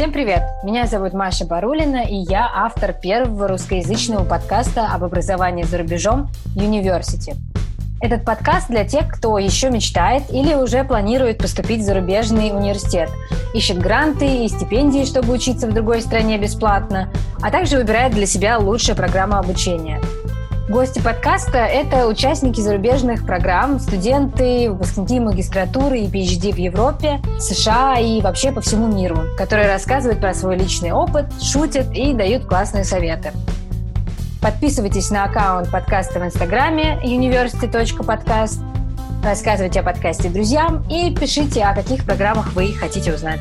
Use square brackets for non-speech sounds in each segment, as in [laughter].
Всем привет! Меня зовут Маша Барулина, и я автор первого русскоязычного подкаста об образовании за рубежом University. Этот подкаст для тех, кто еще мечтает или уже планирует поступить в зарубежный университет, ищет гранты и стипендии, чтобы учиться в другой стране бесплатно, а также выбирает для себя лучшую программу обучения – Гости подкаста – это участники зарубежных программ, студенты, выпускники магистратуры и PhD в Европе, США и вообще по всему миру, которые рассказывают про свой личный опыт, шутят и дают классные советы. Подписывайтесь на аккаунт подкаста в Инстаграме university.podcast, рассказывайте о подкасте друзьям и пишите, о каких программах вы хотите узнать.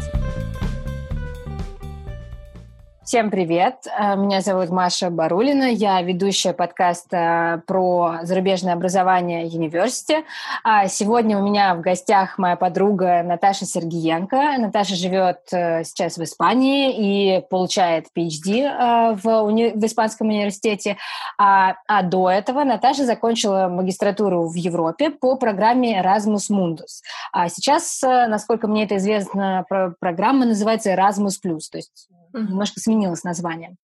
Всем привет! Э, меня зовут Маша Барулина. Я ведущая подкаста про зарубежное образование University. А сегодня у меня в гостях моя подруга Наташа Сергиенко. Наташа живет э, сейчас в Испании и получает PhD э, в, уни... в Испанском университете. А, а до этого Наташа закончила магистратуру в Европе по программе Erasmus Mundus. А сейчас, насколько мне это известно, программа называется Erasmus+. То есть немножко сменилось название.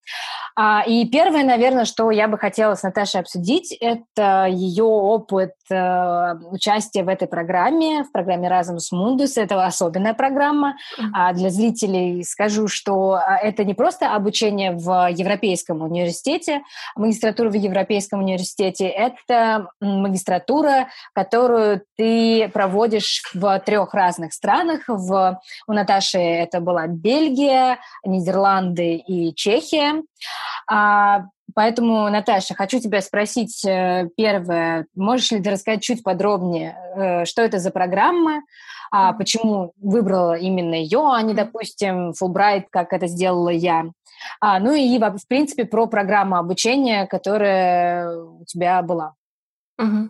А, и первое, наверное, что я бы хотела с Наташей обсудить, это ее опыт э, участия в этой программе, в программе Erasmus Mundus. Это особенная программа. А для зрителей скажу, что а, это не просто обучение в Европейском университете, магистратура в Европейском университете, это магистратура, которую ты проводишь в трех разных странах. В, у Наташи это была Бельгия, Нидерланды и Чехия. А, поэтому, Наташа, хочу тебя спросить э, первое. Можешь ли ты рассказать чуть подробнее, э, что это за программа, а почему выбрала именно ее, а не, допустим, Фулбрайт, как это сделала я? А, ну и, в принципе, про программу обучения, которая у тебя была. Угу.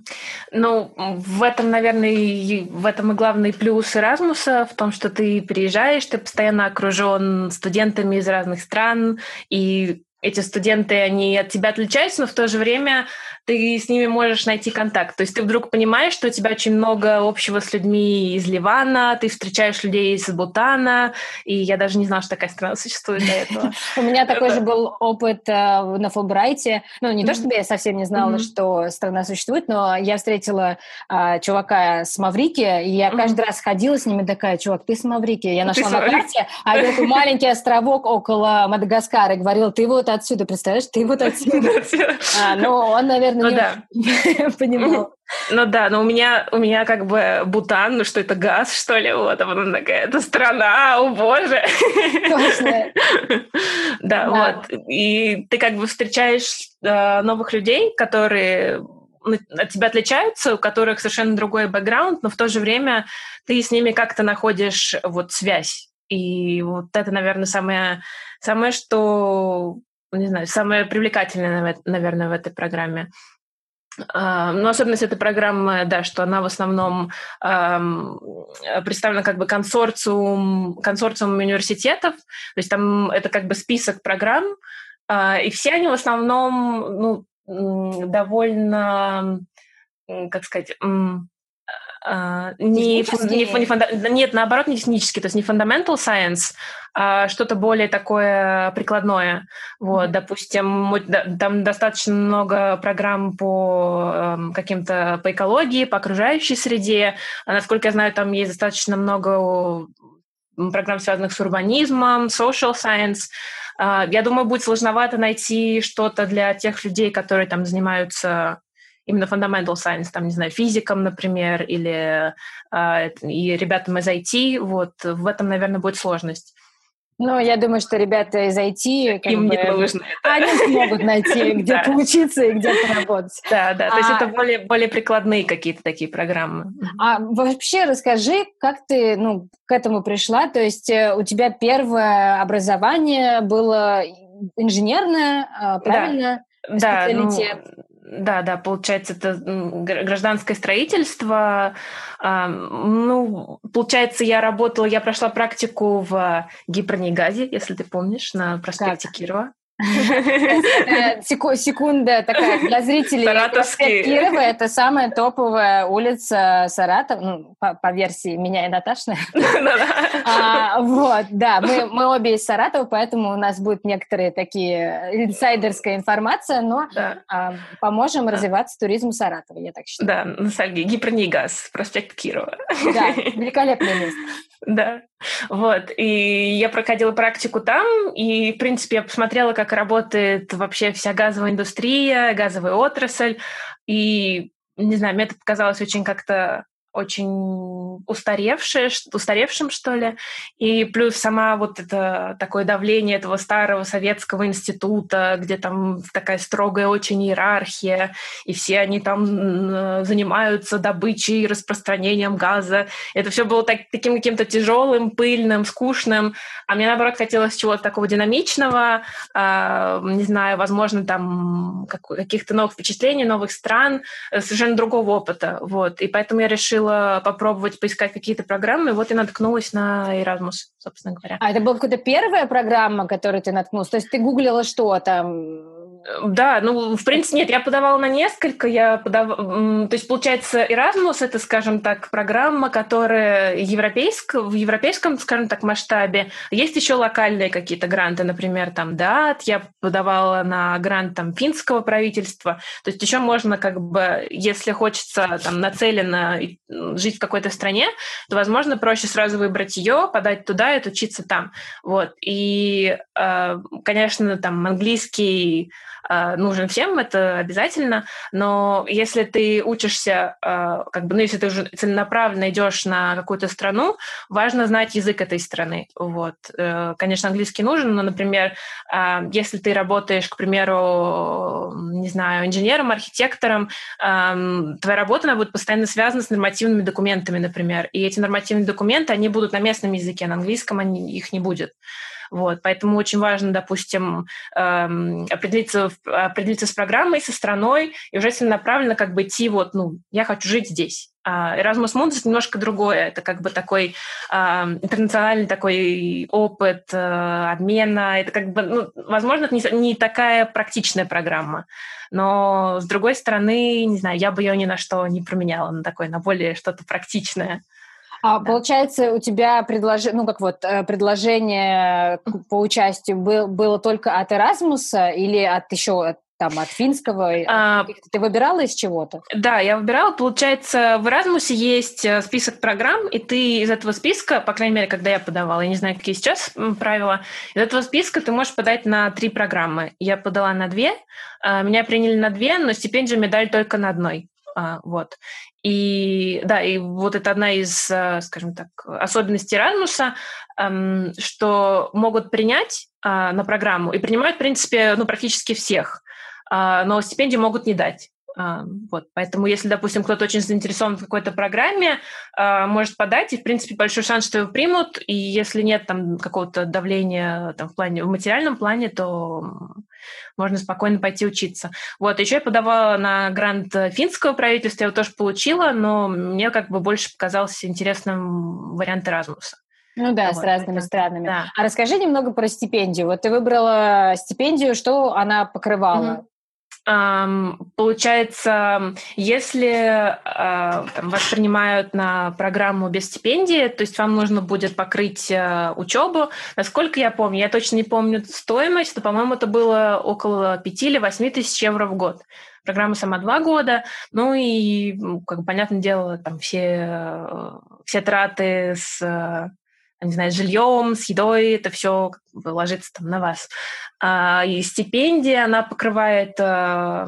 Ну, в этом, наверное, и, в этом и главный плюс Эразмуса, в том, что ты приезжаешь, ты постоянно окружен студентами из разных стран, и эти студенты, они от тебя отличаются, но в то же время ты с ними можешь найти контакт. То есть ты вдруг понимаешь, что у тебя очень много общего с людьми из Ливана, ты встречаешь людей из Бутана, и я даже не знала, что такая страна существует для этого. [laughs] У меня такой же был опыт э, на Фулбрайте. Ну, не то, чтобы я совсем не знала, что страна существует, но я встретила а, чувака с Маврики, и я каждый раз ходила с ними такая, чувак, ты с Маврики. Я нашла на карте, а это маленький островок около Мадагаскара, и говорила, ты вот отсюда, представляешь, ты вот отсюда. [laughs] Ну, он, наверное, ну, не да. [laughs] понимал. Ну да, но у меня, у меня как бы Бутан, ну что это газ, что ли, вот, а потом такая, это страна, о боже. Точно. [laughs] Да, вот. И ты как бы встречаешь э, новых людей, которые от тебя отличаются, у которых совершенно другой бэкграунд, но в то же время ты с ними как-то находишь вот связь. И вот это, наверное, самое, самое, что, не знаю, самое привлекательное, наверное, в этой программе. Uh, ну, особенность этой программы, да, что она в основном uh, представлена как бы консорциум, консорциум университетов, то есть там это как бы список программ, uh, и все они в основном, ну, довольно, как сказать, Uh, не, не, не фунда... Нет, наоборот, не технический, то есть не fundamental science, а что-то более такое прикладное. Вот, mm-hmm. допустим, там достаточно много программ по э, каким-то по экологии, по окружающей среде. А, насколько я знаю, там есть достаточно много программ, связанных с урбанизмом, social science. Uh, я думаю, будет сложновато найти что-то для тех людей, которые там занимаются именно fundamental science, там, не знаю, физикам, например, или э, и ребятам из IT, вот в этом, наверное, будет сложность. Ну, я думаю, что ребята из IT... Как Им бы, не нужно. Они смогут найти, [laughs] где поучиться и где поработать. Да, да, то есть а это более, более прикладные какие-то такие программы. А вообще расскажи, как ты ну, к этому пришла? То есть э, у тебя первое образование было инженерное, а, правильно? Да, ну, да, да, получается, это гражданское строительство. Ну, получается, я работала, я прошла практику в Гипронегазе, если ты помнишь, на проспекте как? Кирова. Секунда такая для зрителей. Саратовский. Кирова – это самая топовая улица Саратов, ну, по, по версии меня и Наташны. а, вот, да, мы, мы обе из Саратова, поэтому у нас будет некоторые такие инсайдерская информация, но да. а, поможем развиваться туризму Саратова, я так считаю. Да, ностальгия, гипернигаз, проспект Кирова. Да, великолепное место. Да, вот, и я проходила практику там, и, в принципе, я посмотрела, как работает вообще вся газовая индустрия, газовая отрасль, и, не знаю, мне это показалось очень как-то очень устаревшее, устаревшим, что ли. И плюс сама вот это такое давление этого старого советского института, где там такая строгая очень иерархия, и все они там занимаются добычей и распространением газа. Это все было так, таким каким-то тяжелым, пыльным, скучным. А мне, наоборот, хотелось чего-то такого динамичного, э, не знаю, возможно, там как, каких-то новых впечатлений, новых стран, э, совершенно другого опыта. Вот. И поэтому я решила решила попробовать поискать какие-то программы, вот и наткнулась на Erasmus, собственно говоря. А это была какая-то первая программа, которой ты наткнулась? То есть ты гуглила что там? Да, ну, в принципе, нет, я подавала на несколько, я подавала, то есть, получается, Erasmus — это, скажем так, программа, которая европейск, в европейском, скажем так, масштабе. Есть еще локальные какие-то гранты, например, там, да, я подавала на грант там финского правительства, то есть еще можно как бы, если хочется там нацеленно жить в какой-то стране, то, возможно, проще сразу выбрать ее, подать туда и отучиться там, вот. И, э, конечно, там английский Э, нужен всем, это обязательно, но если ты учишься, э, как бы, ну, если ты уже целенаправленно идешь на какую-то страну, важно знать язык этой страны. Вот. Э, конечно, английский нужен, но, например, если ты работаешь, к примеру, не знаю, инженером, архитектором, твоя работа она будет постоянно связана с нормативными документами, например, и эти нормативные документы, они будут на местном языке, на английском они, их не будет. Вот, поэтому очень важно, допустим, эм, определиться, определиться с программой, со страной, и уже целенаправленно как бы идти вот, ну, я хочу жить здесь. А Erasmus Mundus немножко другое. Это как бы такой э, интернациональный такой опыт э, обмена. Это как бы, ну, возможно, это не, не такая практичная программа. Но, с другой стороны, не знаю, я бы ее ни на что не променяла на такое, на более что-то практичное. А да. получается, у тебя предложение, ну как вот э, предложение по участию был, было только от Erasmus или от еще там от финского? А, ты выбирала из чего-то? Да, я выбирала. Получается, в Erasmus есть э, список программ, и ты из этого списка, по крайней мере, когда я подавала, я не знаю, какие сейчас правила, из этого списка ты можешь подать на три программы. Я подала на две, а, меня приняли на две, но стипендию мне дали только на одной. А, вот. И да, и вот это одна из, э, скажем так, особенностей Erasmus, эм, что могут принять а, на программу и принимают, в принципе, ну, практически всех, а, но стипендию могут не дать. А, вот, поэтому, если, допустим, кто-то очень заинтересован в какой-то программе, а, может подать, и, в принципе, большой шанс, что его примут, и если нет там какого-то давления там, в, плане, в материальном плане, то можно спокойно пойти учиться. Вот, еще я подавала на грант финского правительства, я его тоже получила, но мне как бы больше показался интересным вариант Erasmus. Ну да, вот, с разными это, странами. Да. А расскажи немного про стипендию. Вот ты выбрала стипендию, что она покрывала? Угу. Получается, если а, там, вас принимают на программу без стипендии, то есть вам нужно будет покрыть э, учебу. Насколько я помню, я точно не помню стоимость, но, по-моему, это было около 5 или 8 тысяч евро в год. Программа сама два года, ну и, как бы, понятное дело, там все, э, все траты с э, не знаю, с жильем, с едой, это все ложится там на вас. А, и стипендия, она покрывает а,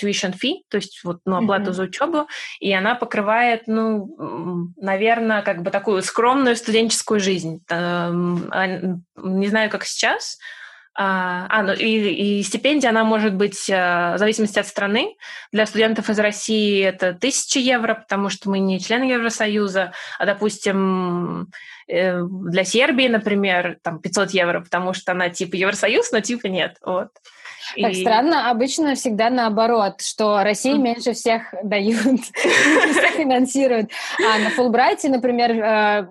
tuition fee, то есть вот, ну, оплату mm-hmm. за учебу, и она покрывает, ну, наверное, как бы такую скромную студенческую жизнь. А, не знаю, как сейчас, а, а, ну и, и стипендия, она может быть а, в зависимости от страны. Для студентов из России это 1000 евро, потому что мы не члены Евросоюза, а, допустим, э, для Сербии, например, там 500 евро, потому что она типа Евросоюз, но типа нет. Вот. Так и... странно, обычно всегда наоборот, что России mm. меньше всех [laughs] дают, [laughs] финансируют. А на Фулбрайте, например, э,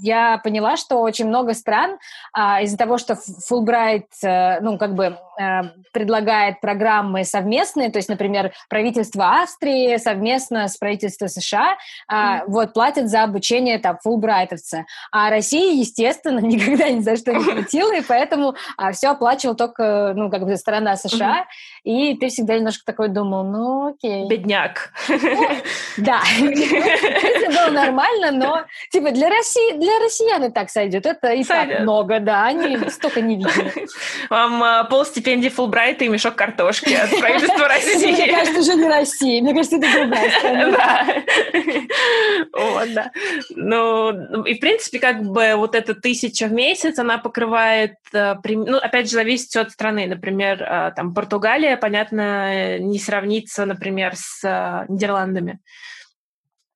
я поняла, что очень много стран а, из-за того, что Fulbright, а, ну, как бы а, предлагает программы совместные, то есть, например, правительство Австрии совместно с правительством США а, mm. вот платят за обучение там фулбрайтовца, а Россия, естественно, [laughs] никогда ни за что не [laughs] платила, и поэтому а, все оплачивал только, ну, как бы сторона США, mm-hmm. и ты всегда немножко такой думал, ну, окей. Бедняк. Ну, да, [laughs] это было нормально, но, типа, для России, для россиян и так сойдет, это и так много, да, они [laughs] столько не видели. Вам а, пол стипендии Фулбрайта и мешок картошки от [laughs] правительства России. Мне кажется, уже не Россия, мне кажется, это другая страна. Вот, да. Ну, и, в принципе, как бы вот эта тысяча в месяц, она покрывает, э, ну, опять же, зависит от страны. Например, э, там, Португалия, понятно, не сравнится, например, с э, Нидерландами.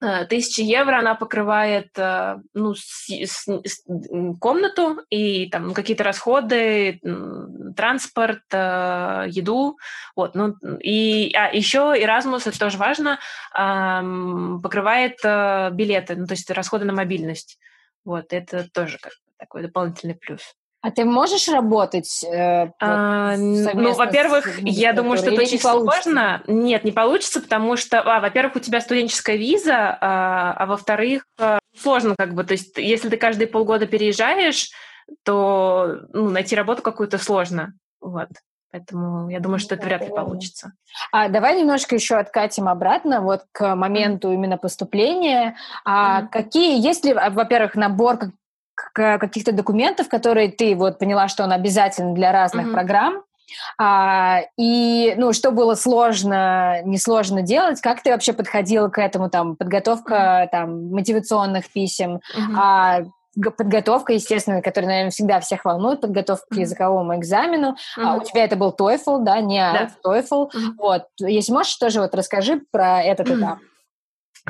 Э, тысяча евро она покрывает э, ну, с, с, с, комнату и там какие-то расходы, транспорт, э, еду. Вот, ну, и а еще Erasmus, это тоже важно, покрывает билеты, ну, то есть расходы на мобильность. Вот, это тоже как такой дополнительный плюс. А ты можешь работать? Э, а, ну, во-первых, я думаю, что это очень сложно. Нет, не получится, потому что, а, во-первых, у тебя студенческая виза, а, а во-вторых, а, сложно как бы. То есть, если ты каждые полгода переезжаешь, то ну, найти работу какую-то сложно. Вот. Поэтому я думаю, что это вряд ли получится. А давай немножко еще откатим обратно вот к моменту именно поступления. А mm-hmm. какие, есть ли, во-первых, набор каких-то документов, которые ты вот поняла, что он обязателен для разных mm-hmm. программ, а, и, ну, что было сложно, несложно делать? Как ты вообще подходила к этому, там, подготовка, mm-hmm. там, мотивационных писем, mm-hmm. а, подготовка, естественно, которая, наверное, всегда всех волнует, подготовка mm-hmm. к языковому экзамену. Mm-hmm. А, у тебя это был TOEFL, да, не да. TOEFL. Mm-hmm. Вот, если можешь, тоже вот расскажи про этот mm-hmm. этап.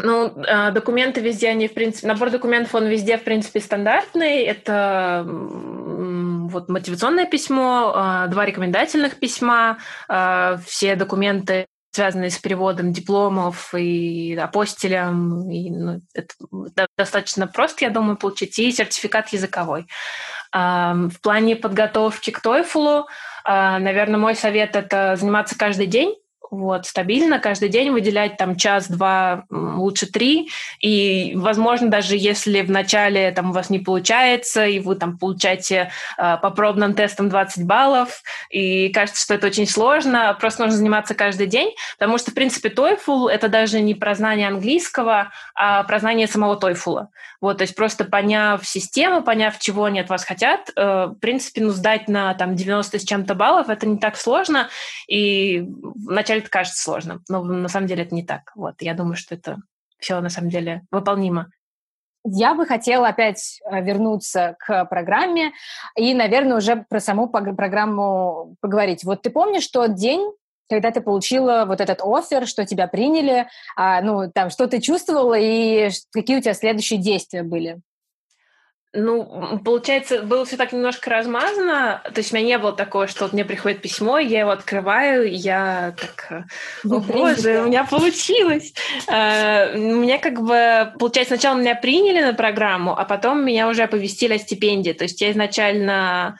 Ну, а, документы везде, они, в принципе, набор документов, он везде, в принципе, стандартный. Это вот мотивационное письмо, а, два рекомендательных письма, а, все документы связанные с переводом дипломов и апостилем. И, ну, это достаточно просто, я думаю, получить. И сертификат языковой. В плане подготовки к TOEFL, наверное, мой совет – это заниматься каждый день вот, стабильно каждый день выделять там час-два, лучше три, и, возможно, даже если в начале там у вас не получается, и вы там получаете э, по пробным тестам 20 баллов, и кажется, что это очень сложно, просто нужно заниматься каждый день, потому что, в принципе, TOEFL — это даже не про знание английского, а про знание самого TOEFL. Вот, то есть просто поняв систему, поняв, чего они от вас хотят, э, в принципе, ну, сдать на там 90 с чем-то баллов — это не так сложно, и вначале это кажется сложным, но на самом деле это не так. Вот, я думаю, что это все на самом деле выполнимо. Я бы хотела опять э, вернуться к программе и, наверное, уже про саму программу поговорить. Вот ты помнишь тот день, когда ты получила вот этот офер, что тебя приняли, а, ну, там, что ты чувствовала и какие у тебя следующие действия были? Ну, получается, было все так немножко размазано. То есть у меня не было такого, что вот мне приходит письмо, я его открываю, я так, о боже, у меня получилось. Uh, меня как бы, получается, сначала меня приняли на программу, а потом меня уже оповестили о стипендии. То есть я изначально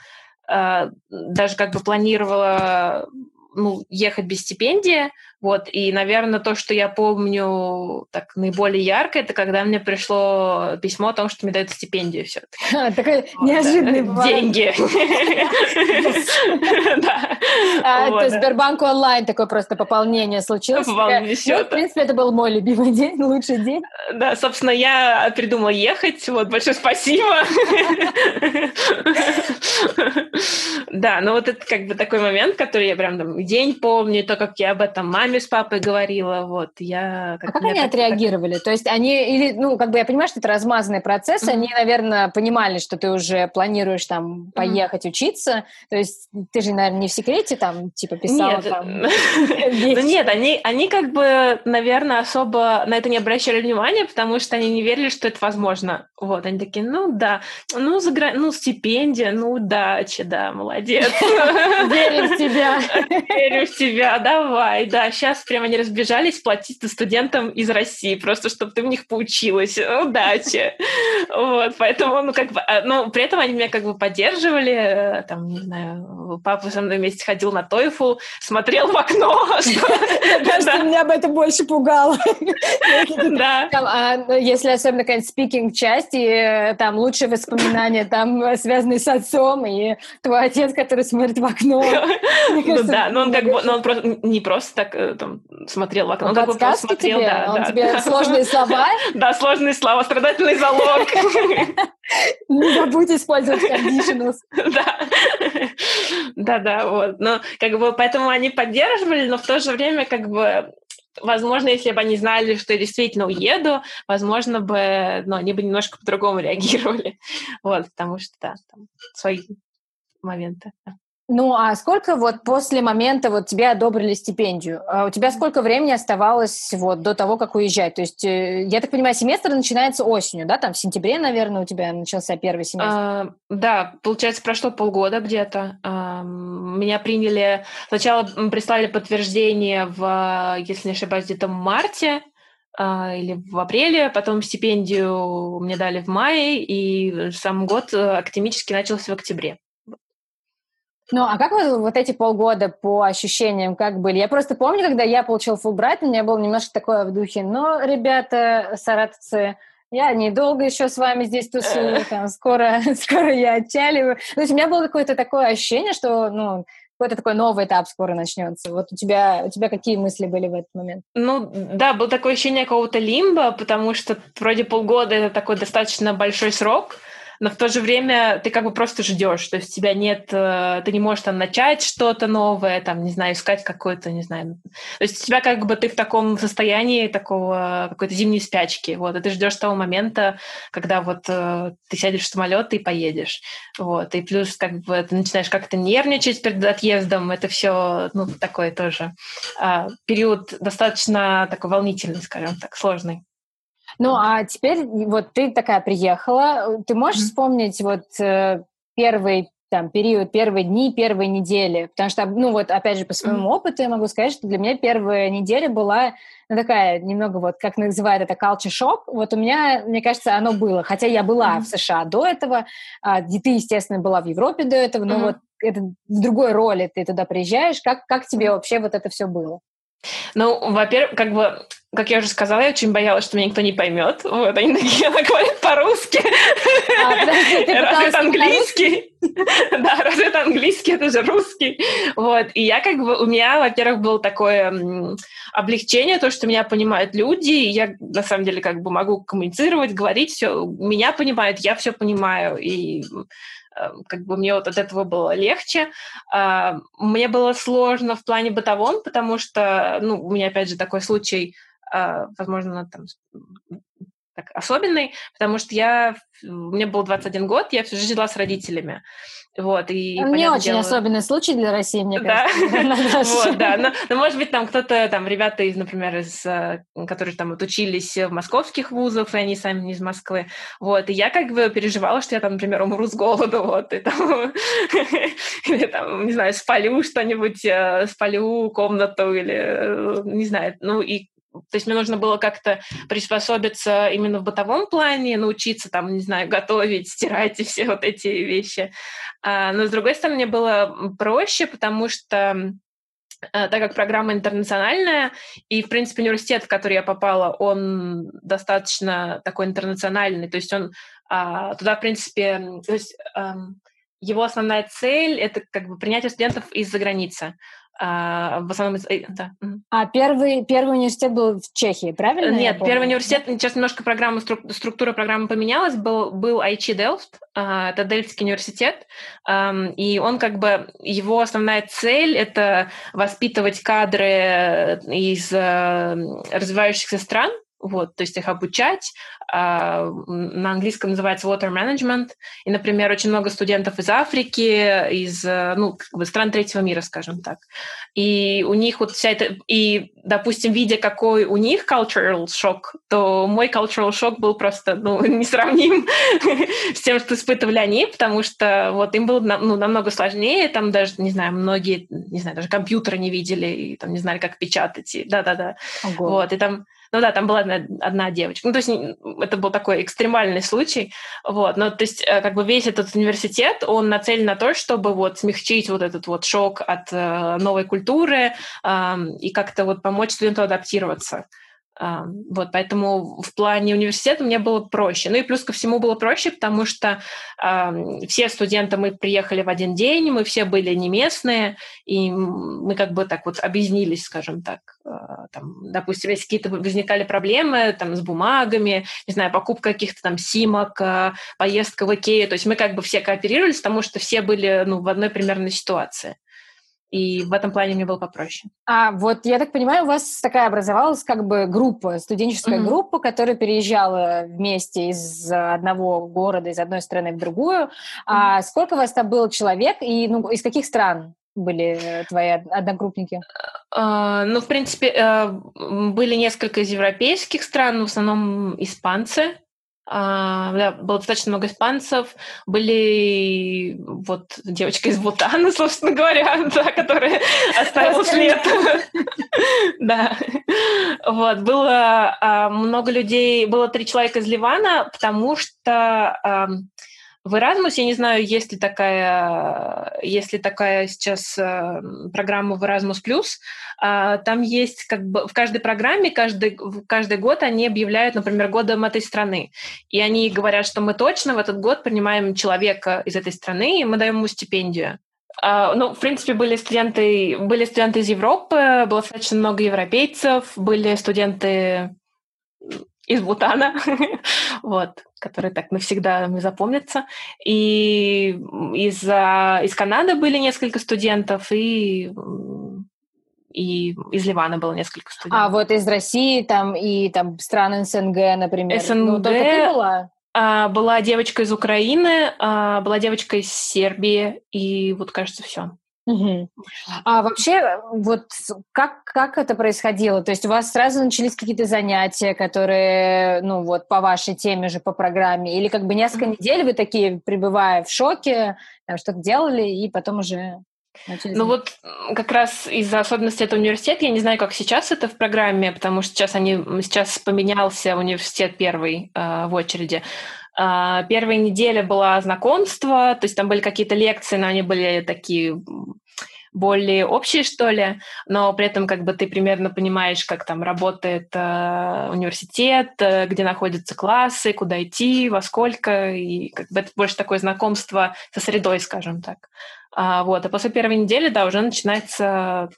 uh, даже как бы планировала ну, ехать без стипендии, вот, и, наверное, то, что я помню так наиболее ярко, это когда мне пришло письмо о том, что мне дают стипендию все [laughs] Такой неожиданный Деньги. [laughs] [laughs] А, то есть Сбербанк онлайн такое просто пополнение случилось. Пополнение счета. Ну, в принципе, это был мой любимый день, лучший день. Да, собственно, я придумала ехать. Вот, большое спасибо. Да, ну вот это как бы такой момент, который я прям день помню, то, как я об этом маме маме с папой говорила, вот, я... Как а как они так, отреагировали? То есть они, или, ну, как бы я понимаю, что это размазанный процесс, mm-hmm. они, наверное, понимали, что ты уже планируешь там поехать mm-hmm. учиться, то есть ты же, наверное, не в секрете там, типа, писала нет. там... [laughs] Да нет, они, они как бы, наверное, особо на это не обращали внимания, потому что они не верили, что это возможно. Вот, они такие, ну да, ну, загра... ну стипендия, ну удачи, да, молодец. [laughs] Верю в тебя. [laughs] Верю в тебя, давай, да, сейчас прямо они разбежались платить студентам из России, просто чтобы ты в них поучилась. Удачи! Вот, поэтому, ну, как бы, а, ну, при этом они меня как бы поддерживали, э, там, не знаю, папа со мной вместе ходил на TOEFL, смотрел в окно. [laughs] Кажется, [laughs] меня бы это больше пугало. Да. А, ну, если особенно какая-нибудь спикинг-часть, и э, там лучшие воспоминания, там, связанные с отцом, и твой отец, который смотрит в окно. [laughs] Ну да, но он как бы, но он просто не просто так там смотрел в окно, он как бы просто смотрел, да. Он тебе [laughs] сложные слова? Да, сложные слова, страдательный залог. [laughs] Не забудь использовать conditionals. [laughs] Да. Да-да, вот. Но как бы поэтому они поддерживали, но в то же время как бы возможно, если бы они знали, что я действительно уеду, возможно бы, ну, они бы немножко по-другому реагировали. Вот, потому что, да, там свои моменты. Ну, а сколько вот после момента вот тебе одобрили стипендию? А у тебя сколько времени оставалось вот до того, как уезжать? То есть, э, я так понимаю, семестр начинается осенью, да? Там в сентябре, наверное, у тебя начался первый семестр. А, да, получается, прошло полгода где-то. А, меня приняли... Сначала прислали подтверждение в, если не ошибаюсь, где-то в марте, а, или в апреле, потом стипендию мне дали в мае, и сам год э, академически начался в октябре. Ну, а как вот, вот эти полгода по ощущениям, как были? Я просто помню, когда я получил Фулбрайт, у меня было немножко такое в духе, но, ребята, саратовцы, я недолго еще с вами здесь тусую, там, скоро, [laughs] скоро я отчаливаю. То есть у меня было какое-то такое ощущение, что, ну, какой-то такой новый этап скоро начнется. Вот у тебя, у тебя какие мысли были в этот момент? Ну, да, было такое ощущение какого-то лимба, потому что вроде полгода — это такой достаточно большой срок, но в то же время ты как бы просто ждешь, то есть у тебя нет, э, ты не можешь там начать что-то новое, там, не знаю, искать какое-то, не знаю, то есть у тебя как бы ты в таком состоянии такого какой-то зимней спячки, вот, и ты ждешь того момента, когда вот э, ты сядешь в самолет и поедешь, вот, и плюс как бы ты начинаешь как-то нервничать перед отъездом, это все, ну, такой тоже а, период достаточно такой волнительный, скажем так, сложный. Ну, а теперь вот ты такая приехала, ты можешь mm-hmm. вспомнить вот э, первый там период, первые дни, первые недели, потому что, ну вот, опять же, по своему mm-hmm. опыту я могу сказать, что для меня первая неделя была ну, такая немного вот, как называют это, culture shock. Вот у меня, мне кажется, оно было, хотя я была mm-hmm. в США до этого, а, ты, естественно, была в Европе до этого, но mm-hmm. вот это в другой роли ты туда приезжаешь, как, как тебе вообще вот это все было? Ну, во-первых, как бы как я уже сказала, я очень боялась, что меня никто не поймет. Вот, они такие, она говорит по-русски. А, Разве это английский? Да, разве это английский, это же русский. Вот, и я как бы, у меня, во-первых, было такое облегчение, то, что меня понимают люди, и я, на самом деле, как бы могу коммуницировать, говорить все, меня понимают, я все понимаю, и э, как бы мне вот от этого было легче. А, мне было сложно в плане бытовом, потому что, ну, у меня, опять же, такой случай, возможно, там так, особенный, потому что я, мне был 21 год, я всю жизнь жила с родителями. Вот, и, Не очень дело... особенный случай для России, мне кажется. [laughs] Вот, да. Но, но, может быть, там кто-то, там, ребята, из, например, из, э, которые там вот учились в московских вузах, и они сами не из Москвы. Вот, и я как бы переживала, что я там, например, умру с голоду, [laughs] вот, и там, [laughs] или там, не знаю, спалю что-нибудь, э, спалю комнату, или, э, не знаю, ну, и то есть мне нужно было как-то приспособиться именно в бытовом плане, научиться там, не знаю, готовить, стирать и все вот эти вещи. А, но, с другой стороны, мне было проще, потому что э, так как программа интернациональная, и, в принципе, университет, в который я попала, он достаточно такой интернациональный, то есть он а, туда, в принципе, то есть его основная цель — это как бы принятие студентов из-за границы. А, в основном, э, да. А первый, первый университет был в Чехии, правильно? Нет, первый университет, сейчас немножко программа, структура программы поменялась, был, был IC Delft, а, это Дельфтский университет, и он как бы, его основная цель — это воспитывать кадры из э, развивающихся стран, вот, то есть их обучать. А, на английском называется water management. И, например, очень много студентов из Африки, из, ну, как бы стран третьего мира, скажем так. И у них вот вся эта... И, допустим, видя, какой у них cultural шок, то мой cultural шок был просто, ну, [laughs] несравним [laughs] с тем, что испытывали они, потому что вот им было ну, намного сложнее, там даже, не знаю, многие, не знаю, даже компьютеры не видели, и там не знали, как печатать, да-да-да. Вот, и там ну да, там была одна, одна девочка. Ну, то есть это был такой экстремальный случай. Вот. Но то есть э, как бы весь этот университет, он нацелен на то, чтобы вот смягчить вот этот вот шок от э, новой культуры э, и как-то вот помочь студенту адаптироваться. Вот, поэтому в плане университета мне было проще. Ну и плюс ко всему было проще, потому что э, все студенты мы приехали в один день, мы все были не местные, и мы как бы так вот объяснились, скажем так. Э, там, допустим, если какие-то возникали проблемы там, с бумагами, не знаю, покупка каких-то там симок, э, поездка в Икею, то есть мы как бы все кооперировались, потому что все были ну, в одной примерной ситуации. И в этом плане мне было попроще. А вот я так понимаю, у вас такая образовалась как бы группа, студенческая mm-hmm. группа, которая переезжала вместе из одного города, из одной страны в другую. Mm-hmm. А сколько у вас там было человек и ну, из каких стран? были твои одногруппники? Uh, ну, в принципе, uh, были несколько из европейских стран, в основном испанцы. А, да, было достаточно много испанцев. Были вот девочка из Бутана, [laughs] собственно говоря, [laughs] да, которая оставила след. [laughs] Да. Вот. Было а, много людей, было три человека из Ливана, потому что в Erasmus, я не знаю, есть ли такая, есть ли такая сейчас э, программа в Erasmus+, э, там есть как бы в каждой программе, каждый, каждый год они объявляют, например, годом этой страны. И они говорят, что мы точно в этот год принимаем человека из этой страны, и мы даем ему стипендию. Uh, ну, в принципе, были студенты, были студенты из Европы, было достаточно много европейцев, были студенты из Бутана, [laughs] вот, которые так навсегда мне запомнятся. И из, из Канады были несколько студентов, и и из Ливана было несколько студентов. А вот из России там и там стран СНГ, например. СНГ ну, только ты была? А, была девочка из Украины, а, была девочка из Сербии, и вот, кажется, все. Угу. А вообще, вот как, как это происходило? То есть у вас сразу начались какие-то занятия, которые, ну вот, по вашей теме же, по программе? Или как бы несколько недель вы такие, пребывая в шоке, что-то делали, и потом уже начали Ну вот как раз из-за особенностей этого университета, я не знаю, как сейчас это в программе, потому что сейчас, они, сейчас поменялся университет первый э, в очереди. Uh, первая неделя была знакомство, то есть там были какие-то лекции, но они были такие более общие, что ли, но при этом как бы ты примерно понимаешь, как там работает э, университет, э, где находятся классы, куда идти, во сколько, и как бы это больше такое знакомство со средой, скажем так. А, вот, а после первой недели, да, уже начинается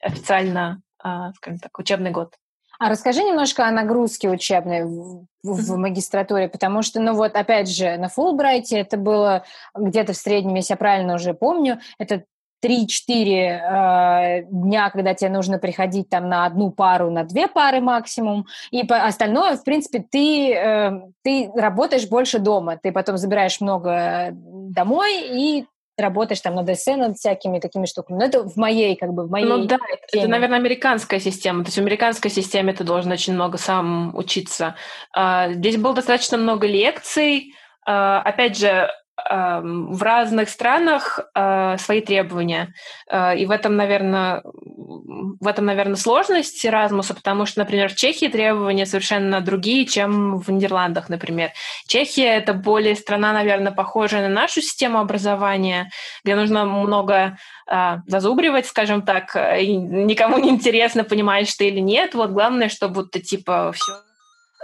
официально, э, скажем так, учебный год. А расскажи немножко о нагрузке учебной в, в магистратуре, потому что, ну вот, опять же, на Фулбрайте это было где-то в среднем, если я правильно уже помню, это 3-4 э, дня, когда тебе нужно приходить там на одну пару, на две пары максимум, и по остальное, в принципе, ты, э, ты работаешь больше дома, ты потом забираешь много домой и работаешь там над эссе, над всякими такими штуками. Но это в моей, как бы, в моей Ну да, теме. это, наверное, американская система. То есть в американской системе ты должен очень много сам учиться. А, здесь было достаточно много лекций. А, опять же, в разных странах э, свои требования. Э, и в этом, наверное, в этом, наверное, сложность Erasmus, потому что, например, в Чехии требования совершенно другие, чем в Нидерландах, например. Чехия — это более страна, наверное, похожая на нашу систему образования, где нужно много э, зазубривать, скажем так, и никому не интересно, понимаешь ты или нет. Вот главное, чтобы вот типа, все,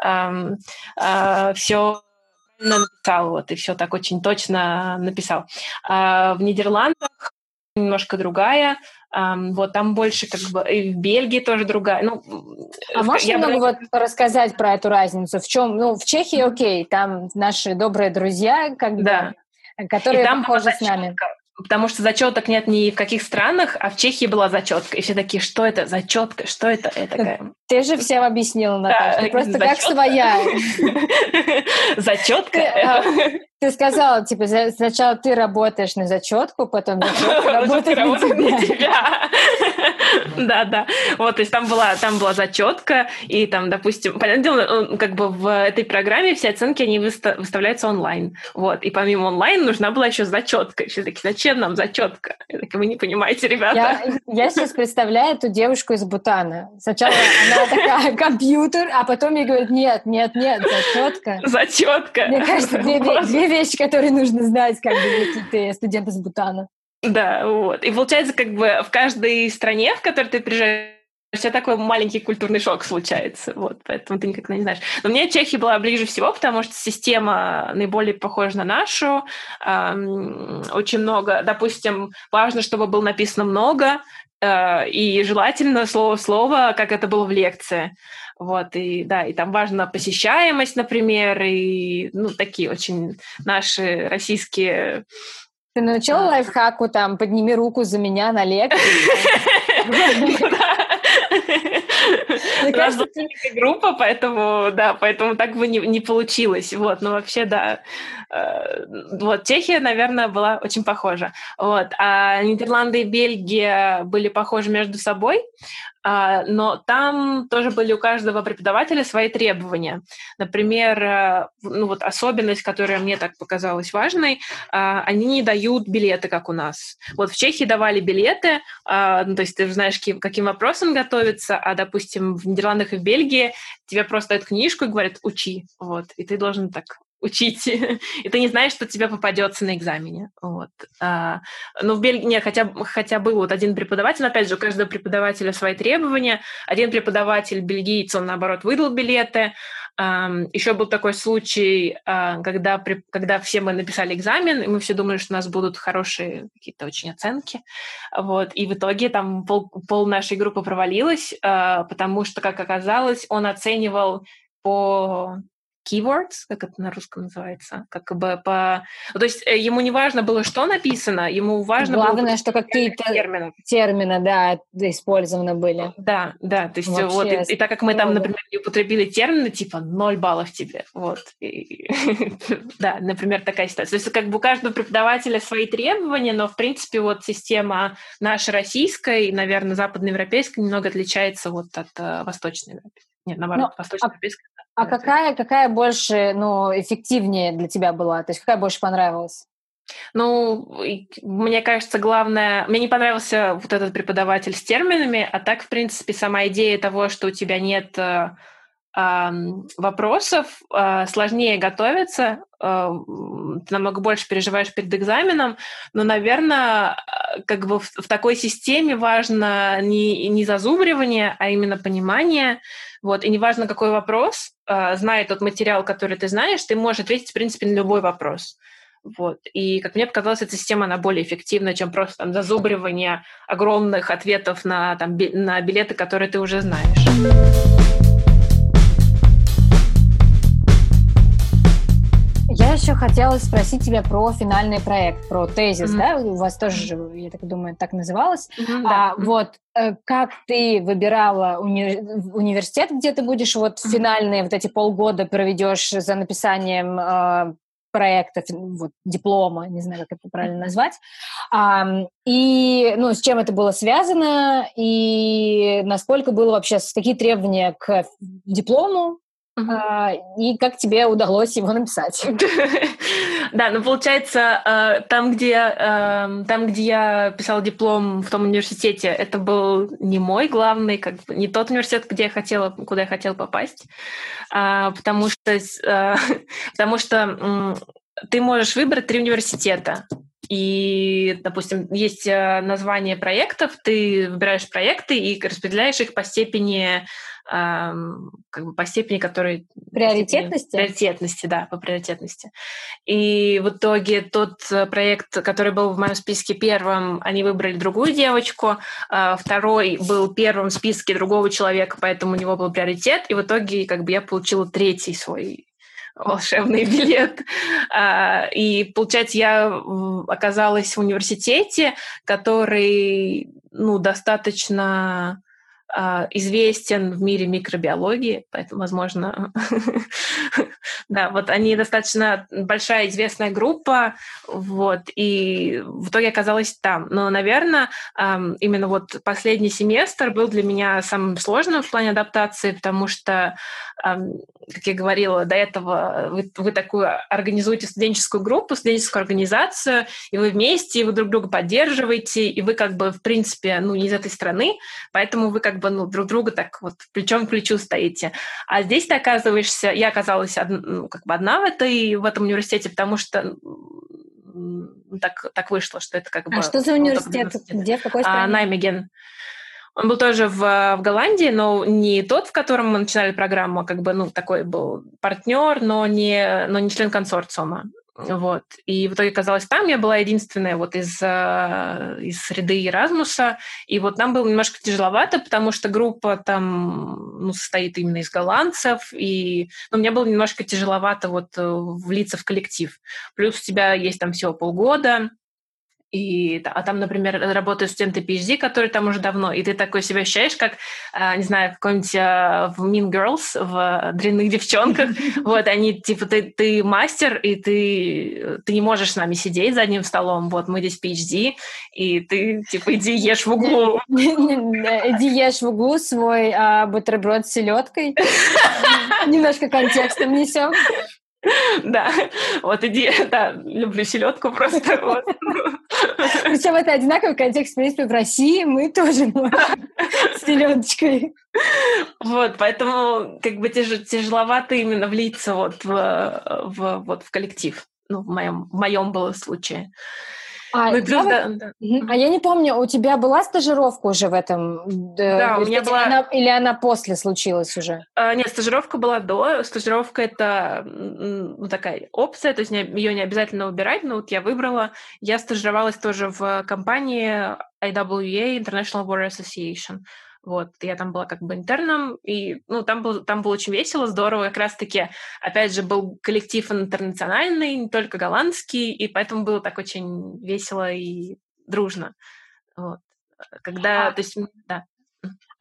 э, э, все написал, вот, и все так очень точно написал. А в Нидерландах немножко другая, Um, вот там больше как бы и в Бельгии тоже другая. Ну, а можешь я немного бы... вот рассказать про эту разницу? В чем? Ну, в Чехии, окей, там наши добрые друзья, как да. бы, которые и там похожи с нами. Четко Потому что зачеток нет ни в каких странах, а в Чехии была зачетка. И все такие, что это зачетка, что это? Я такая... Ты же всем объяснила, Наташа, да, просто зачетка. как своя. [laughs] Зачетка? Ты сказала, типа, сначала ты работаешь на зачетку, потом [laughs] зачетка [laughs] работает на тебя. [laughs] Да, да. Вот, то есть там была, там была зачетка, и там, допустим, понятное дело, как бы в этой программе все оценки, они выставляются онлайн. Вот, и помимо онлайн нужна была еще зачетка. Все такие, зачем нам зачетка? Я такая, вы не понимаете, ребята. Я, я сейчас представляю эту девушку из Бутана. Сначала она такая, компьютер, а потом ей говорит, нет, нет, нет, зачетка. Зачетка. Мне кажется, две, две вещи, которые нужно знать, как бы, если ты студент из Бутана. Да, вот. И получается, как бы в каждой стране, в которой ты приезжаешь, у тебя такой маленький культурный шок случается, вот, поэтому ты никогда не знаешь. Но мне Чехия была ближе всего, потому что система наиболее похожа на нашу, эм, очень много, допустим, важно, чтобы было написано много, э, и желательно слово в слово, как это было в лекции. Вот, и да, и там важна посещаемость, например, и, ну, такие очень наши российские ты научила лайфхаку там «подними руку за меня на лекции»? [laughs] Была группа, поэтому, да, поэтому так бы не, не получилось. Вот, но вообще, да. Э, вот, Чехия, наверное, была очень похожа. Вот, а Нидерланды и Бельгия были похожи между собой. А, но там тоже были у каждого преподавателя свои требования. Например, э, ну вот особенность, которая мне так показалась важной, а, они не дают билеты, как у нас. Вот в Чехии давали билеты, ну, то есть ты знаешь, каким вопросом готовиться, а, допустим, в Нидерландах и в Бельгии тебе просто дают книжку и говорят «учи», вот, и ты должен так учить, [laughs] и ты не знаешь, что тебе попадется на экзамене. Вот. А, ну, в Бельгии нет, хотя, хотя был вот один преподаватель, опять же, у каждого преподавателя свои требования. Один преподаватель, бельгиец, он, наоборот, выдал билеты. Еще был такой случай, а, когда, когда все мы написали экзамен, и мы все думали, что у нас будут хорошие какие-то очень оценки. Вот. И в итоге там пол, пол нашей группы провалилась, а, потому что, как оказалось, он оценивал по keywords, как это на русском называется, как бы по... То есть э, ему не важно было, что написано, ему важно Главное, было... что какие-то термины. термины, да, использованы были. Да, да, то есть Вообще, вот, и, и так как мы там, например, не употребили термины, типа, ноль баллов тебе, вот. [laughs] да, например, такая ситуация. То есть как бы у каждого преподавателя свои требования, но, в принципе, вот система наша российская и, наверное, западноевропейская немного отличается вот от uh, восточной европейской. Нет, наоборот, ну, восточноевропейская. А какая, какая больше, ну, эффективнее для тебя была? То есть какая больше понравилась? Ну, мне кажется, главное... Мне не понравился вот этот преподаватель с терминами, а так, в принципе, сама идея того, что у тебя нет э, вопросов, э, сложнее готовиться, э, ты намного больше переживаешь перед экзаменом, но, наверное, э, как бы в, в такой системе важно не, не зазубривание, а именно понимание, вот, и неважно, какой вопрос, зная тот материал, который ты знаешь, ты можешь ответить, в принципе, на любой вопрос. Вот. И, как мне показалось, эта система, она более эффективна, чем просто там, зазубривание огромных ответов на, там, на билеты, которые ты уже знаешь. Я еще хотела спросить тебя про финальный проект, про тезис, mm-hmm. да? У вас тоже, я так думаю, так называлось. Mm-hmm, а, да. Вот э, как ты выбирала уни- университет, где ты будешь вот mm-hmm. финальные вот эти полгода проведешь за написанием э, проекта, вот, диплома, не знаю, как это правильно назвать, а, и, ну, с чем это было связано, и насколько было вообще, какие требования к диплому, Uh-huh. и как тебе удалось его написать? [laughs] Да, ну получается, э, там, где, эм, там, где я писала диплом в том университете, это был не мой главный, как бы не тот университет, где я хотела, куда я хотела попасть, а, потому что, э, [laughs] потому что ты можешь выбрать три университета. И, допустим, есть э, название проектов, ты выбираешь проекты и распределяешь их по степени как бы по степени, которой... Приоритетности? Степени, приоритетности, да, по приоритетности. И в итоге тот э, проект, который был в моем списке первым, они выбрали другую девочку, а второй был первым в списке другого человека, поэтому у него был приоритет, и в итоге как бы я получила третий свой волшебный [laughs] билет. А, и, получается, я оказалась в университете, который ну, достаточно известен в мире микробиологии, поэтому, возможно, [laughs] да, вот они достаточно большая известная группа, вот, и в итоге оказалась там. Но, наверное, именно вот последний семестр был для меня самым сложным в плане адаптации, потому что как я говорила до этого, вы, вы такую организуете студенческую группу, студенческую организацию, и вы вместе, и вы друг друга поддерживаете, и вы как бы, в принципе, ну, не из этой страны, поэтому вы как бы, ну, друг друга так вот плечом к плечу стоите. А здесь ты оказываешься, я оказалась од, ну, как бы одна в, этой, в этом университете, потому что так, так вышло, что это как а бы... А что за университет? университет. Где, в какой стране? А, Наймеген. Он был тоже в, в Голландии, но не тот, в котором мы начинали программу, а как бы, ну, такой был партнер, но не, но не член консорциума. Вот. И в итоге оказалось там, я была единственная вот из, э, из среды Еразмуса, и вот нам было немножко тяжеловато, потому что группа там ну, состоит именно из голландцев, и ну, мне было немножко тяжеловато вот э, влиться в коллектив. Плюс у тебя есть там всего полгода, и, а там, например, работают студенты PhD, которые там уже давно, и ты такой себя ощущаешь, как, а, не знаю, какой-нибудь а, в Mean Girls, в «Дрянных девчонках», [laughs] вот, они, типа, ты, ты мастер, и ты, ты не можешь с нами сидеть за одним столом, вот, мы здесь PhD, и ты, типа, иди ешь в углу. [laughs] Иди ешь в углу свой а, бутерброд с селедкой. [laughs] Немножко контекстом несем. [laughs] Да, вот иди, [laughs] да, люблю селедку просто. [laughs] Вот. Причем это одинаковый контекст, в принципе, в России мы тоже можем с селедочкой. Вот, поэтому как бы тяж, тяжеловато именно влиться вот в, в, вот в коллектив. Ну, в моем, в моем было случае. А, ну, плюс, да, да. а я не помню, у тебя была стажировка уже в этом? Да, у меня была... Она, или она после случилась уже? А, нет, стажировка была до. Стажировка — это ну, такая опция, то есть ее не обязательно убирать, но вот я выбрала. Я стажировалась тоже в компании IWA, International Water Association. Вот, я там была как бы интерном, и, ну, там, был, там было очень весело, здорово, как раз-таки, опять же, был коллектив интернациональный, не только голландский, и поэтому было так очень весело и дружно. Вот. Когда, а, то есть, да.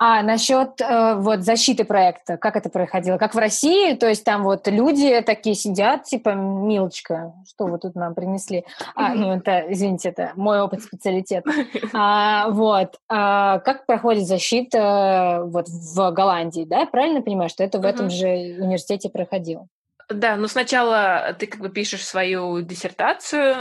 А насчет э, вот защиты проекта, как это происходило? Как в России? То есть там вот люди такие сидят, типа, милочка, что вы тут нам принесли? А, ну это, извините, это мой опыт специалитет. [laughs] А, вот. А, как проходит защита вот в Голландии, да? Правильно понимаю, что это в этом же университете проходило? Да, ну сначала ты как бы пишешь свою диссертацию,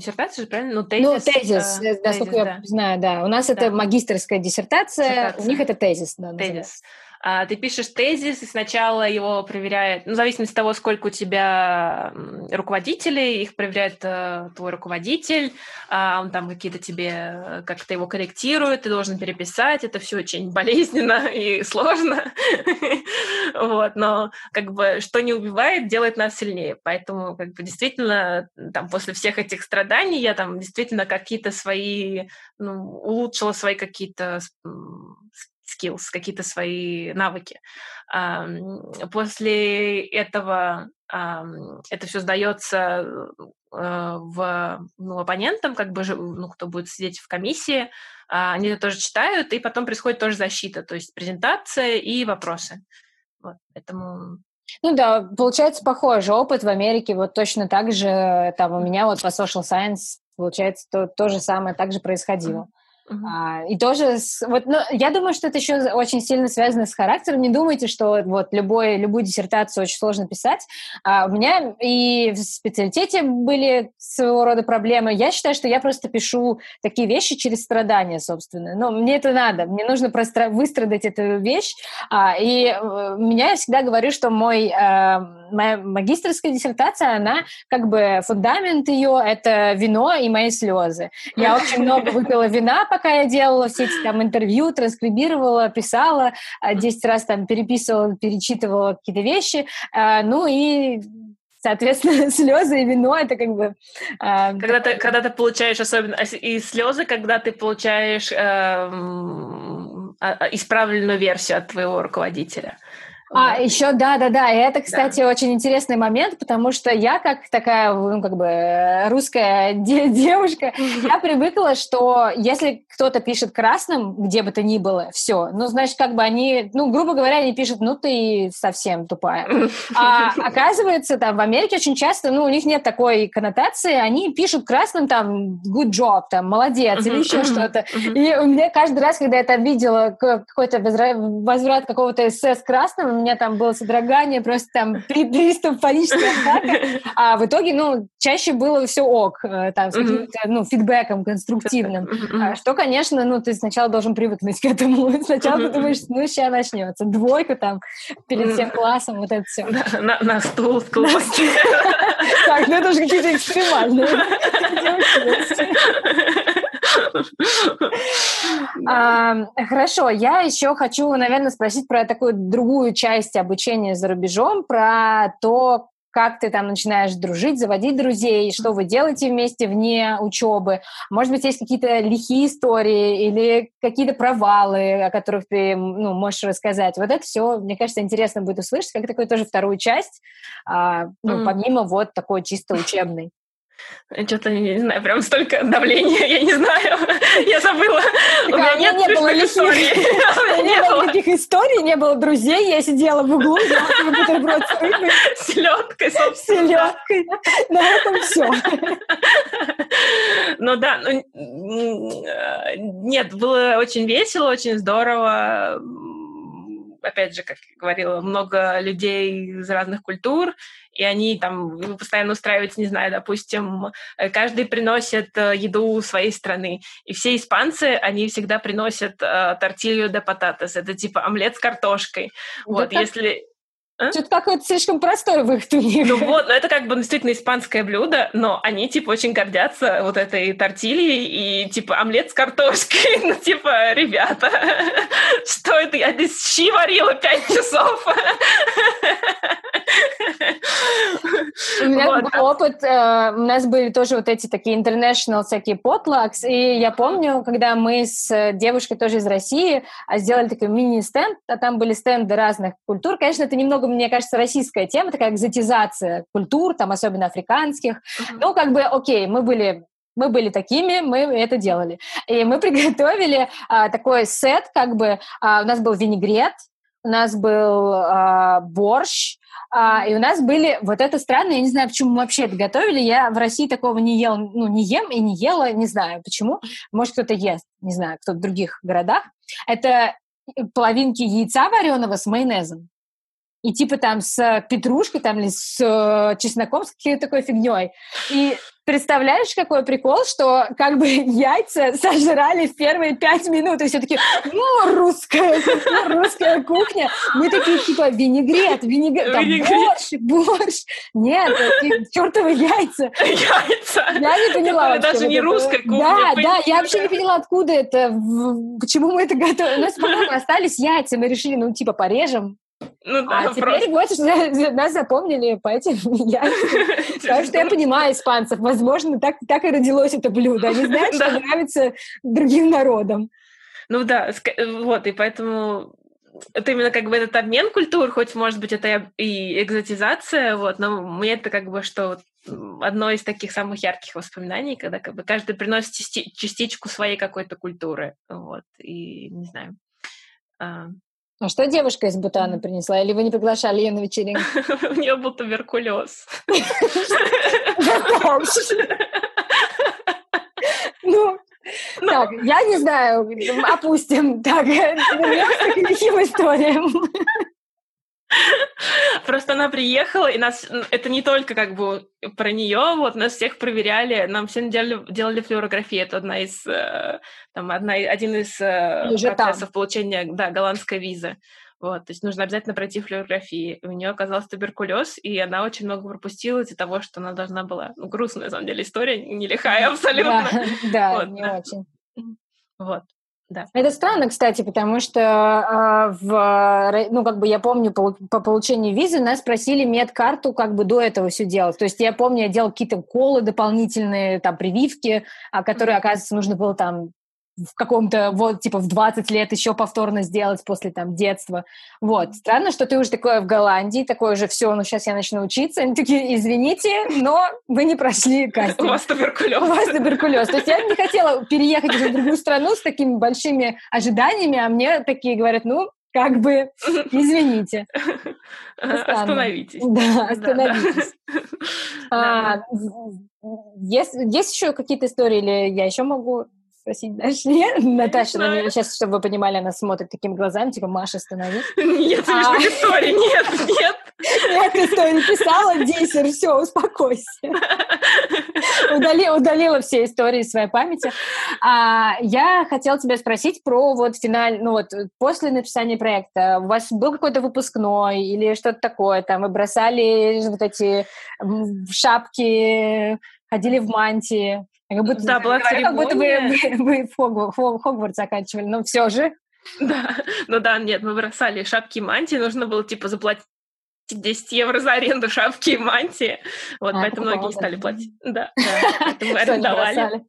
Диссертация же, правильно? Ну, тезис. Ну, тезис, э, насколько тезис, я да. знаю, да. У нас да. это магистрская диссертация, диссертация, у них это тезис. Да, тезис. Называется. А, ты пишешь тезис, и сначала его проверяет, ну, в зависимости от того, сколько у тебя руководителей, их проверяет э, твой руководитель, а он там какие-то тебе, э, как-то его корректирует, ты должен переписать, это все очень болезненно [laughs] и сложно, [laughs] вот, но как бы что не убивает, делает нас сильнее, поэтому как бы действительно там после всех этих страданий я там действительно какие-то свои, ну, улучшила свои какие-то skills, какие-то свои навыки. После этого это все сдается э, в, ну, оппонентам, как бы, ну, кто будет сидеть в комиссии, а, они это тоже читают, и потом происходит тоже защита, то есть презентация и вопросы. Вот, поэтому ну да, получается похожий опыт в Америке, вот точно так же, там у меня вот по social science, получается, то, то же самое так же происходило. Uh-huh. А, и тоже, с, вот, ну, я думаю, что это еще очень сильно связано с характером. Не думайте, что вот любой, любую диссертацию очень сложно писать. А, у меня и в специалитете были своего рода проблемы. Я считаю, что я просто пишу такие вещи через страдания, собственно. Но мне это надо. Мне нужно просто выстрадать эту вещь. А, и э, меня я всегда говорю, что мой, а, моя магистрская диссертация, она как бы фундамент ее — это вино и мои слезы. Я [laughs] очень много выпила вина, пока я делала все эти там интервью, транскрибировала, писала, 10 а, раз там переписывала, перечитывала какие-то вещи, а, ну и соответственно, [laughs] слезы и вино это как бы... Э, когда, ты, когда ты получаешь особенно... И слезы, когда ты получаешь э, исправленную версию от твоего руководителя. А, еще, да-да-да, и это, кстати, да. очень интересный момент, потому что я, как такая, ну, как бы, русская [laughs] де- девушка, я [laughs] привыкла, что если кто-то пишет красным, где бы то ни было, все, ну, значит, как бы они, ну, грубо говоря, они пишут, ну, ты совсем тупая. А оказывается, там, в Америке очень часто, ну, у них нет такой коннотации, они пишут красным, там, good job, там, молодец, или еще что-то. И у меня каждый раз, когда я там видела какой-то возврат какого-то эссе с красным, меня там было содрогание, просто там [laughs] приступ панической атаки, а в итоге, ну, чаще было все ок, э, там, с каким-то, ну, фидбэком конструктивным, а, что, конечно, ну, ты сначала должен привыкнуть к этому. [laughs] Сначала ты думаешь, ну, сейчас начнется, двойка там перед всем классом, вот это все. На, на стул, стул. [laughs] Так, ну это же какие-то экстремальные. Хорошо, я еще хочу, наверное, спросить про такую другую часть обучения за рубежом, про то, как ты там начинаешь дружить, заводить друзей, что вы делаете вместе вне учебы. Может быть, есть какие-то лихие истории или какие-то провалы, о которых ты ну, можешь рассказать. Вот это все, мне кажется, интересно будет услышать, как такую тоже вторую часть, а, ну, mm. помимо вот такой чисто учебной. Что-то, не знаю, прям столько давления, я не знаю, [laughs] я забыла. у меня нет не было историй. [laughs] [laughs] Не было таких историй, не было друзей, я сидела в углу, делала бутерброд с рыбой. Селедкой, собственно. Селедкой. На этом все. Ну да, ну, нет, было очень весело, очень здорово опять же, как я говорила, много людей из разных культур, и они там постоянно устраиваются, не знаю, допустим, э, каждый приносит э, еду своей страны. И все испанцы, они всегда приносят э, тортилью де пататас. Это типа омлет с картошкой. Да вот, так... если... А? Что-то какое-то слишком простое в их туне. Ну вот, ну это как бы действительно испанское блюдо, но они типа очень гордятся вот этой тортильей и типа омлет с картошкой. [laughs] Ну типа, ребята, [laughs] что это? Я здесь щи варила пять часов. У меня был опыт, э, у нас были тоже вот эти такие international всякие потлакс, и я помню, когда мы с девушкой тоже из России а, сделали такой мини-стенд, а там были стенды разных культур. Конечно, это немного, мне кажется, российская тема, такая экзотизация культур, там особенно африканских. Uh-huh. Ну, как бы, окей, мы были мы были такими, мы это делали. И мы [laughs] приготовили а, такой сет, как бы а, у нас был винегрет, у нас был а, борщ, а, и у нас были вот это странно, я не знаю, почему мы вообще это готовили. Я в России такого не ел, ну, не ем и не ела, не знаю почему. Может, кто-то ест, не знаю, кто в других городах. Это половинки яйца вареного с майонезом. И типа там с петрушкой, там, или с э, чесноком, с какой-то такой фигней. И Представляешь, какой прикол, что как бы [laughs] яйца сожрали в первые пять минут, и все таки ну, русская, русская кухня. Мы такие, типа, винегрет, винегрет, там, борщ, борщ. Нет, чертовы яйца. [laughs] Яйца? Я не поняла. Это даже не русская кухня. Да, да, я вообще не поняла, откуда это, почему мы это готовим. У нас, по-моему, [laughs] остались яйца, мы решили, ну, типа, порежем, ну, да, а теперь вот [laughs] нас запомнили по этим яйцам. Потому что я понимаю испанцев. Возможно, так, так и родилось это блюдо. Они знают, что нравится другим народам. Ну да, вот, и поэтому это именно как бы этот обмен культур, хоть, может быть, это и экзотизация, вот, но мне это как бы что одно из таких самых ярких воспоминаний, когда как бы каждый приносит частичку своей какой-то культуры, вот, и не знаю. А, что девушка из Бутана принесла? Или вы не приглашали ее на вечеринку? [laughs] У нее был туберкулез. [laughs] Ну, так, я не знаю, опустим. Так, [laughs] вернемся к таким историям. Просто она приехала, и нас... Это не только как бы про нее, вот нас всех проверяли, нам всем делали, делали флюорографию. Это одна из... Э, там, одна, один из э, процессов там. получения да, голландской визы. Вот, то есть нужно обязательно пройти флюорографии. У нее оказался туберкулез, и она очень много пропустила из-за того, что она должна была... Ну, грустная, на самом деле, история, не лихая [laughs] абсолютно. Да, [laughs] да вот, не да. очень. Вот. Да. Это странно, кстати, потому что э, в, ну, как бы я помню, по, по получению визы нас просили медкарту как бы до этого все делать. То есть я помню, я делал какие-то колы дополнительные, там, прививки, а, которые, оказывается, нужно было там в каком-то, вот, типа, в 20 лет еще повторно сделать после, там, детства. Вот. Странно, что ты уже такое в Голландии, такое уже, все, ну, сейчас я начну учиться. Они такие, извините, но вы не прошли кастинг. У вас туберкулез. У вас туберкулез. То есть я не хотела переехать в другую страну с такими большими ожиданиями, а мне такие говорят, ну, как бы, извините. Остановитесь. Да, остановитесь. А, есть, есть еще какие-то истории, или я еще могу спросить дальше? [laughs] Нет? Наташа, на меня сейчас, чтобы вы понимали, она смотрит такими глазами, типа, Маша, остановись. [laughs] Нет смешных а... историй, нет, нет. [laughs] Нет истории писала, диссер, все, успокойся. Удали, удалила все истории из своей памяти. А, я хотела тебя спросить про вот финаль, ну вот после написания проекта, у вас был какой-то выпускной или что-то такое, там вы бросали вот эти шапки, ходили в мантии, как будто, да, была церемония. Как будто вы, вы, вы Хог, Хогвартс заканчивали, но все же. Да, ну да, нет, мы бросали шапки и мантии, нужно было, типа, заплатить 10 евро за аренду шапки и мантии. Вот, а, поэтому многие стали платить. Да, да, поэтому арендовали.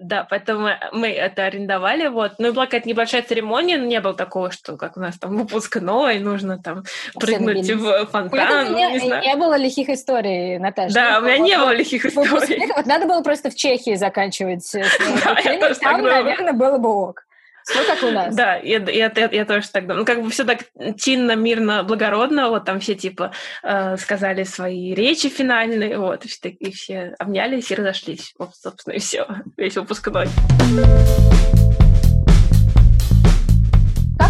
Да, поэтому мы это арендовали, вот. Ну и была какая-то небольшая церемония, но не было такого, что как у нас там выпускной, нужно там прыгнуть в фонтан, не знаю. Не было лихих историй, Наташа. Да, у меня не было лихих историй. [laughs] Вот надо было просто в Чехии заканчивать. [laughs] Там, наверное, было бы ок. Ну, как у нас. Да, я, я, я, я тоже так думаю. Ну, как бы все так чинно, мирно, благородно. Вот там все, типа, э, сказали свои речи финальные, вот, и все, и все обнялись и разошлись. Вот, собственно, и все. Весь выпускной.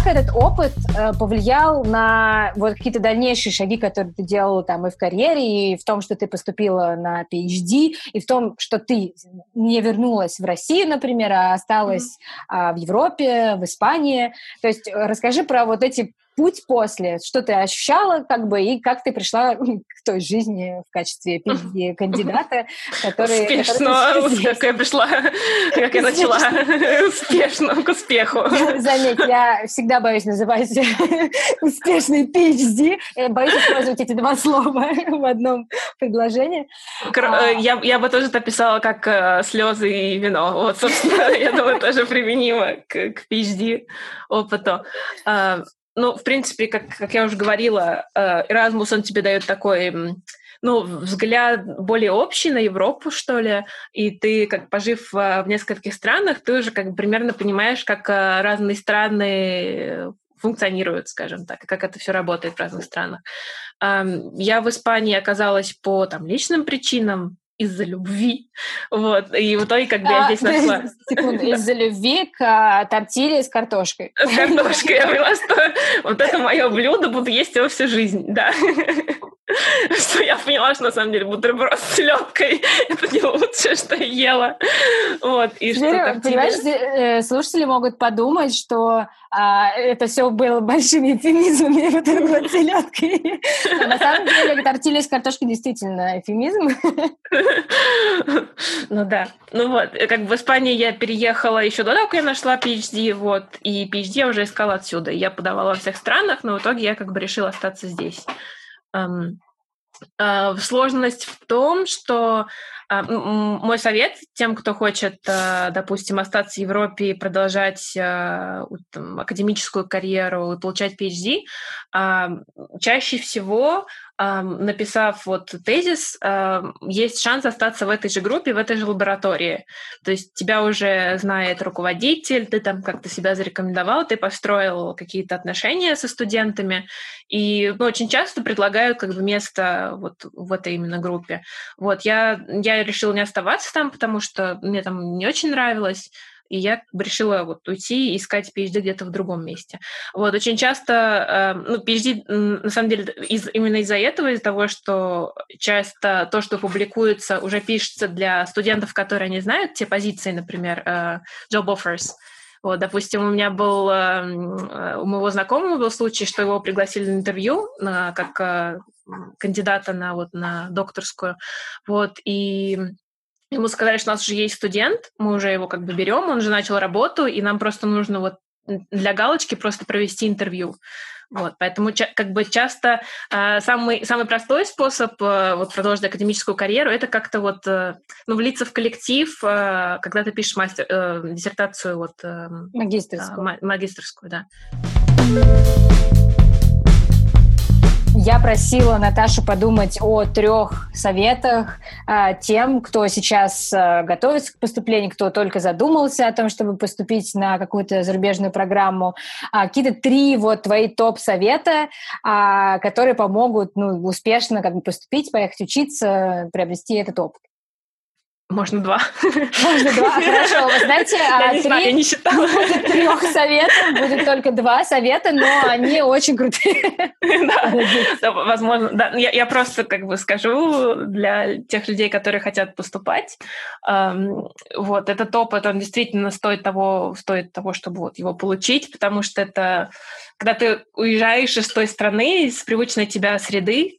Этот опыт э, повлиял на вот какие-то дальнейшие шаги, которые ты делала там и в карьере, и в том, что ты поступила на PhD, и в том, что ты не вернулась в Россию, например, а осталась mm-hmm. э, в Европе, в Испании. То есть э, расскажи про вот эти путь после, что ты ощущала, как бы, и как ты пришла [laughs] к той жизни в качестве [laughs] кандидата, который... Успешно, как я пришла, как я начала успешно [laughs] к успеху. Заметь, я всегда боюсь называть успешный PhD, я боюсь использовать эти два слова в одном предложении. А. Э, я, я бы тоже это писала как э, слезы и вино. Вот, собственно, я думаю, тоже применимо к, к PhD опыту. Ну, в принципе, как, как я уже говорила, Erasmus, он тебе дает такой ну, взгляд более общий на Европу, что ли, и ты, как пожив в нескольких странах, ты уже как примерно понимаешь, как э, разные страны функционируют, скажем так, как это все работает в разных странах. Я в Испании оказалась по там, личным причинам, из-за любви. [laughs] Вот. И в итоге, когда а, я здесь [laughs] нашла... Секунду, [laughs] из-за любви к а, тортилье с картошкой. С картошкой. Я поняла, что вот это мое блюдо, буду есть его всю жизнь, да. Что я поняла, что на самом деле бутерброд с селедкой — это не лучшее, что я ела. Вот. И что Понимаешь, э, слушатели могут подумать, что а, это все было большими эфемизмами, бутерброд с селедкой. А на самом деле тортилья с картошкой действительно эфемизм. [laughs] Ну да. Ну вот, как бы в Испании я переехала еще до того, как я нашла PhD, вот, и PhD я уже искала отсюда. Я подавала во всех странах, но в итоге я как бы решила остаться здесь. А, сложность в том, что а, мой совет тем, кто хочет, а, допустим, остаться в Европе и продолжать там, академическую карьеру и получать PhD, чаще всего написав вот тезис, есть шанс остаться в этой же группе, в этой же лаборатории. То есть тебя уже знает руководитель, ты там как-то себя зарекомендовал, ты построил какие-то отношения со студентами, и ну, очень часто предлагают как бы место вот в этой именно группе. Вот я, я решила не оставаться там, потому что мне там не очень нравилось, и я решила вот уйти и искать PhD где-то в другом месте. Вот, очень часто, э, ну, PhD, на самом деле, из, именно из-за этого, из-за того, что часто то, что публикуется, уже пишется для студентов, которые не знают те позиции, например, э, job offers, вот, допустим, у меня был, э, у моего знакомого был случай, что его пригласили на интервью на, как кандидата на, вот, на докторскую, вот, и Ему сказали, что у нас уже есть студент, мы уже его как бы берем, он уже начал работу, и нам просто нужно вот для галочки просто провести интервью. Вот, поэтому как бы часто э, самый, самый простой способ э, вот, продолжить академическую карьеру это как-то вот э, ну, влиться в коллектив, э, когда ты пишешь мастер, э, диссертацию вот, э, магистрскую. Э, магистрскую, да. Я просила Наташу подумать о трех советах а, тем, кто сейчас а, готовится к поступлению, кто только задумался о том, чтобы поступить на какую-то зарубежную программу. А, какие-то три вот твои топ-совета, а, которые помогут ну, успешно как бы поступить, поехать учиться, приобрести этот опыт. Можно два. Можно два, [laughs] хорошо. Вы знаете, я не знаю, я не считала. Будет трех советов, будет только два совета, но они очень крутые. Да, да возможно. Да, я, я просто как бы скажу для тех людей, которые хотят поступать, эм, вот этот опыт, он действительно стоит того, стоит того, чтобы вот его получить, потому что это когда ты уезжаешь из той страны, из привычной тебя среды,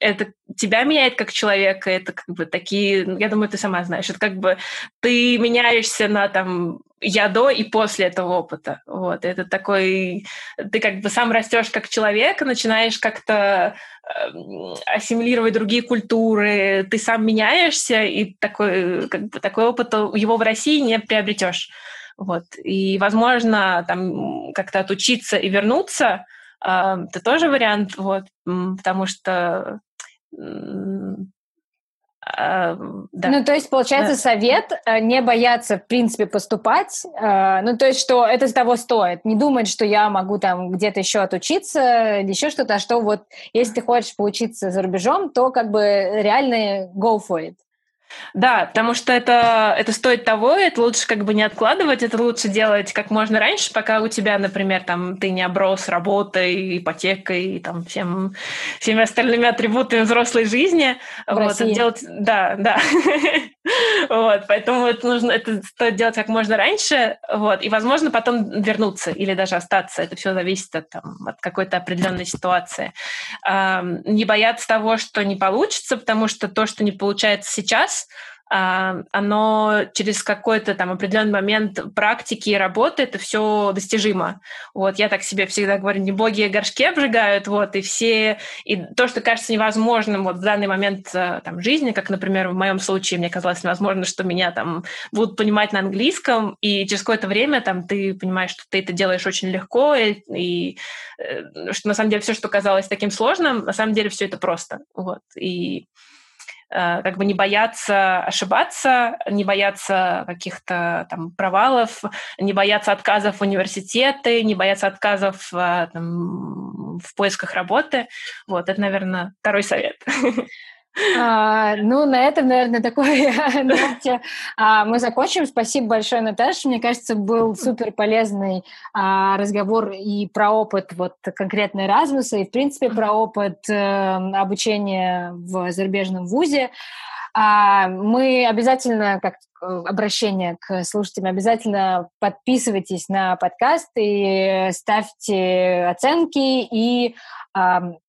это тебя меняет как человека, это как бы такие, я думаю, ты сама знаешь, это как бы ты меняешься на там я до и после этого опыта. Вот, это такой, ты как бы сам растешь как человек, начинаешь как-то э, ассимилировать другие культуры, ты сам меняешься, и такой, как бы, такой опыт его в России не приобретешь. Вот. И, возможно, там как-то отучиться и вернуться, это тоже вариант, вот, потому что а, да. Ну, то есть, получается, да. совет э, не бояться, в принципе, поступать. Э, ну, то есть, что это того стоит. Не думать, что я могу там где-то еще отучиться или еще что-то, а что вот, если ты хочешь поучиться за рубежом, то как бы реально go for it. Да, потому что это, это стоит того, это лучше как бы не откладывать, это лучше делать как можно раньше, пока у тебя, например, там ты не оброс работой, ипотекой и там всем, всеми остальными атрибутами взрослой жизни. В вот, России. делать, да, да. [laughs] Вот, поэтому это нужно, это стоит делать как можно раньше, вот, и, возможно, потом вернуться или даже остаться. Это все зависит от, там, от какой-то определенной ситуации. Не бояться того, что не получится, потому что то, что не получается сейчас, а, оно через какой-то там определенный момент практики и работы это все достижимо. Вот я так себе всегда говорю, не боги а горшки обжигают, вот, и все, и то, что кажется невозможным вот в данный момент э, там жизни, как, например, в моем случае мне казалось невозможно, что меня там будут понимать на английском, и через какое-то время там ты понимаешь, что ты это делаешь очень легко, и, и э, что на самом деле все, что казалось таким сложным, на самом деле все это просто, вот, и Э, как бы не бояться ошибаться, не бояться каких-то там провалов, не бояться отказов в университеты, не бояться отказов э, там, в поисках работы. Вот, это, наверное, второй совет. [laughs] А, ну, на этом, наверное, такой [laughs] ноте а, мы закончим. Спасибо большое, Наташа. Мне кажется, был супер полезный а, разговор и про опыт вот конкретно Erasmus, и, в принципе, про опыт э, обучения в зарубежном вузе. Мы обязательно, как обращение к слушателям, обязательно подписывайтесь на подкаст и ставьте оценки и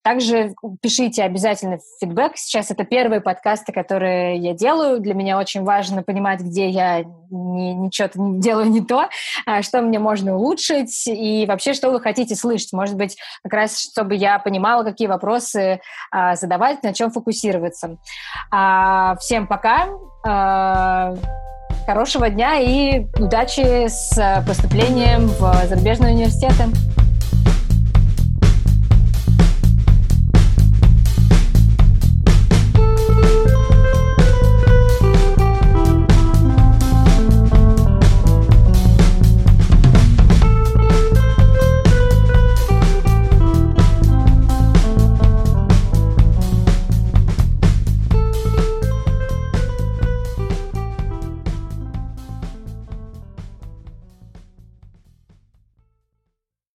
также пишите обязательно фидбэк. Сейчас это первые подкасты, которые я делаю. Для меня очень важно понимать, где я не, ничего не делаю не то, а что мне можно улучшить и вообще, что вы хотите слышать. Может быть, как раз, чтобы я понимала, какие вопросы а, задавать, на чем фокусироваться. А, всем пока! Хорошего дня и удачи с поступлением в зарубежные университеты.